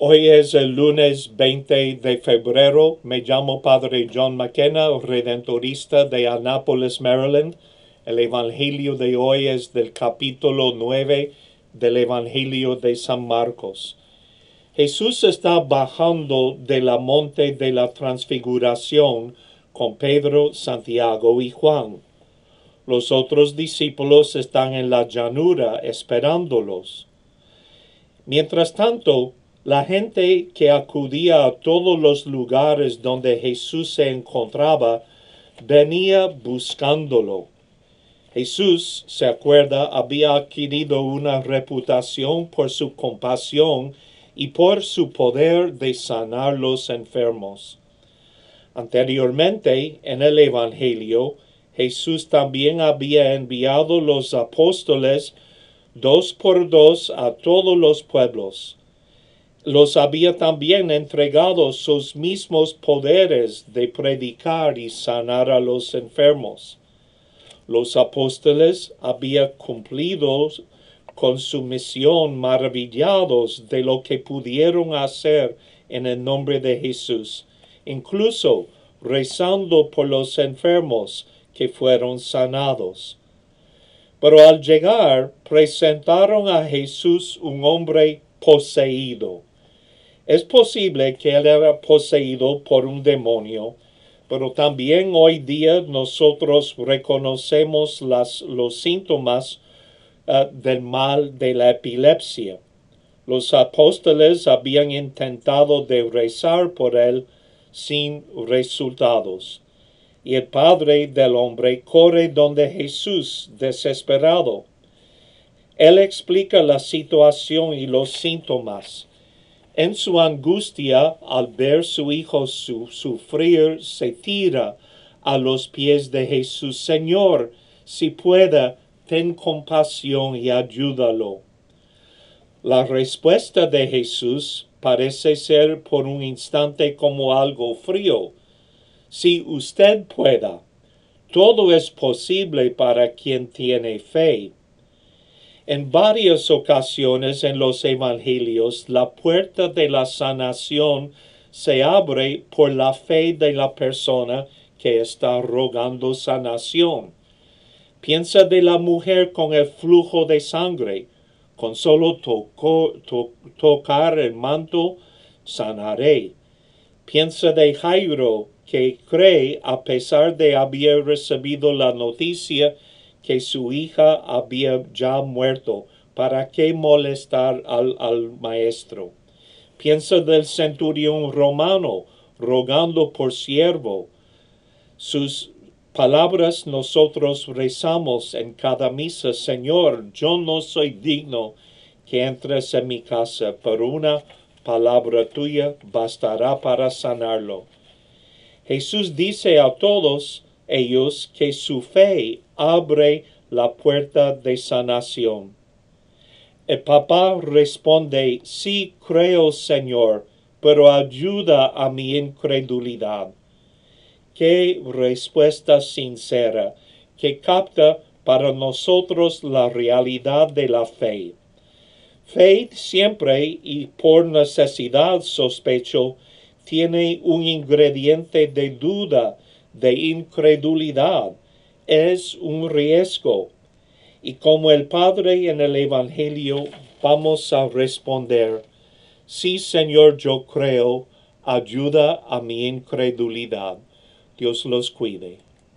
Hoy es el lunes 20 de febrero. Me llamo Padre John McKenna, redentorista de Annapolis, Maryland. El Evangelio de hoy es del capítulo 9 del Evangelio de San Marcos. Jesús está bajando de la monte de la transfiguración con Pedro, Santiago y Juan. Los otros discípulos están en la llanura esperándolos. Mientras tanto, la gente que acudía a todos los lugares donde Jesús se encontraba venía buscándolo. Jesús, se acuerda, había adquirido una reputación por su compasión y por su poder de sanar los enfermos. Anteriormente, en el Evangelio, Jesús también había enviado los apóstoles dos por dos a todos los pueblos los había también entregado sus mismos poderes de predicar y sanar a los enfermos. Los apóstoles habían cumplido con su misión maravillados de lo que pudieron hacer en el nombre de Jesús, incluso rezando por los enfermos que fueron sanados. Pero al llegar presentaron a Jesús un hombre poseído es posible que él era poseído por un demonio, pero también hoy día nosotros reconocemos las, los síntomas uh, del mal de la epilepsia. Los apóstoles habían intentado de rezar por él sin resultados. Y el padre del hombre corre donde Jesús, desesperado. Él explica la situación y los síntomas. En su angustia, al ver su hijo sufrir, se tira a los pies de Jesús. Señor, si pueda, ten compasión y ayúdalo. La respuesta de Jesús parece ser por un instante como algo frío. Si usted pueda, todo es posible para quien tiene fe. En varias ocasiones en los Evangelios, la puerta de la sanación se abre por la fe de la persona que está rogando sanación. Piensa de la mujer con el flujo de sangre. Con solo tocar el manto, sanaré. Piensa de Jairo, que cree a pesar de haber recibido la noticia que su hija había ya muerto. ¿Para qué molestar al, al maestro? Piensa del centurión romano rogando por siervo. Sus palabras nosotros rezamos en cada misa, Señor, yo no soy digno que entres en mi casa, pero una palabra tuya bastará para sanarlo. Jesús dice a todos ellos que su fe abre la puerta de sanación. El papá responde, sí creo, Señor, pero ayuda a mi incredulidad. Qué respuesta sincera, que capta para nosotros la realidad de la fe. Fe siempre y por necesidad sospecho tiene un ingrediente de duda, de incredulidad, es un riesgo. Y como el Padre en el Evangelio, vamos a responder, sí Señor, yo creo, ayuda a mi incredulidad. Dios los cuide.